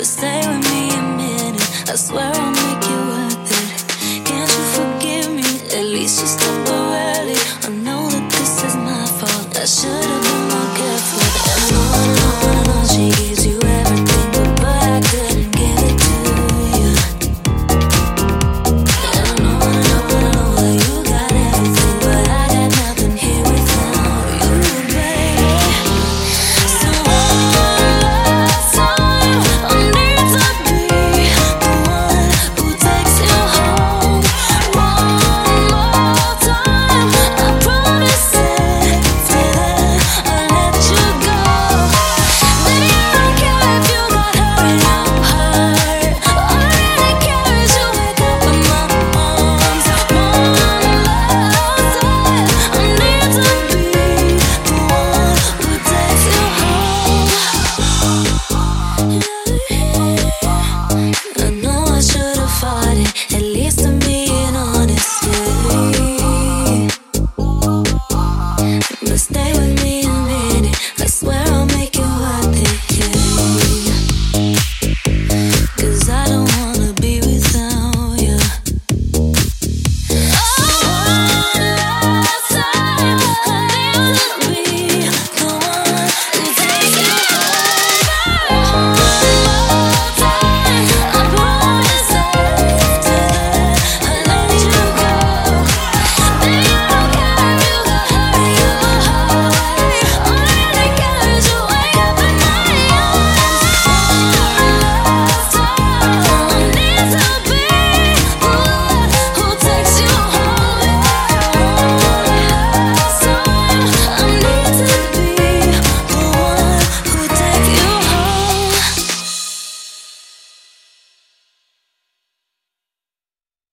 But stay with me a minute. I swear I'll make you worth it. Can't you forgive me? At least you stop early. I know that this is my fault. I should.